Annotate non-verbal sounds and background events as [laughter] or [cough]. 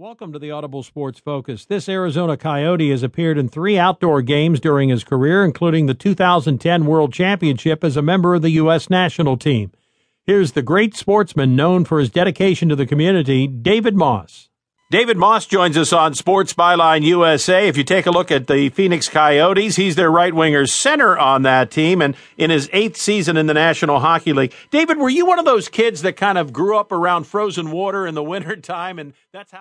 Welcome to the Audible Sports Focus. This Arizona Coyote has appeared in three outdoor games during his career, including the 2010 World Championship as a member of the U.S. national team. Here's the great sportsman known for his dedication to the community, David Moss. David Moss joins us on Sports Byline USA. If you take a look at the Phoenix Coyotes, he's their right winger center on that team and in his eighth season in the National Hockey League. David, were you one of those kids that kind of grew up around frozen water in the [laughs] wintertime and that's how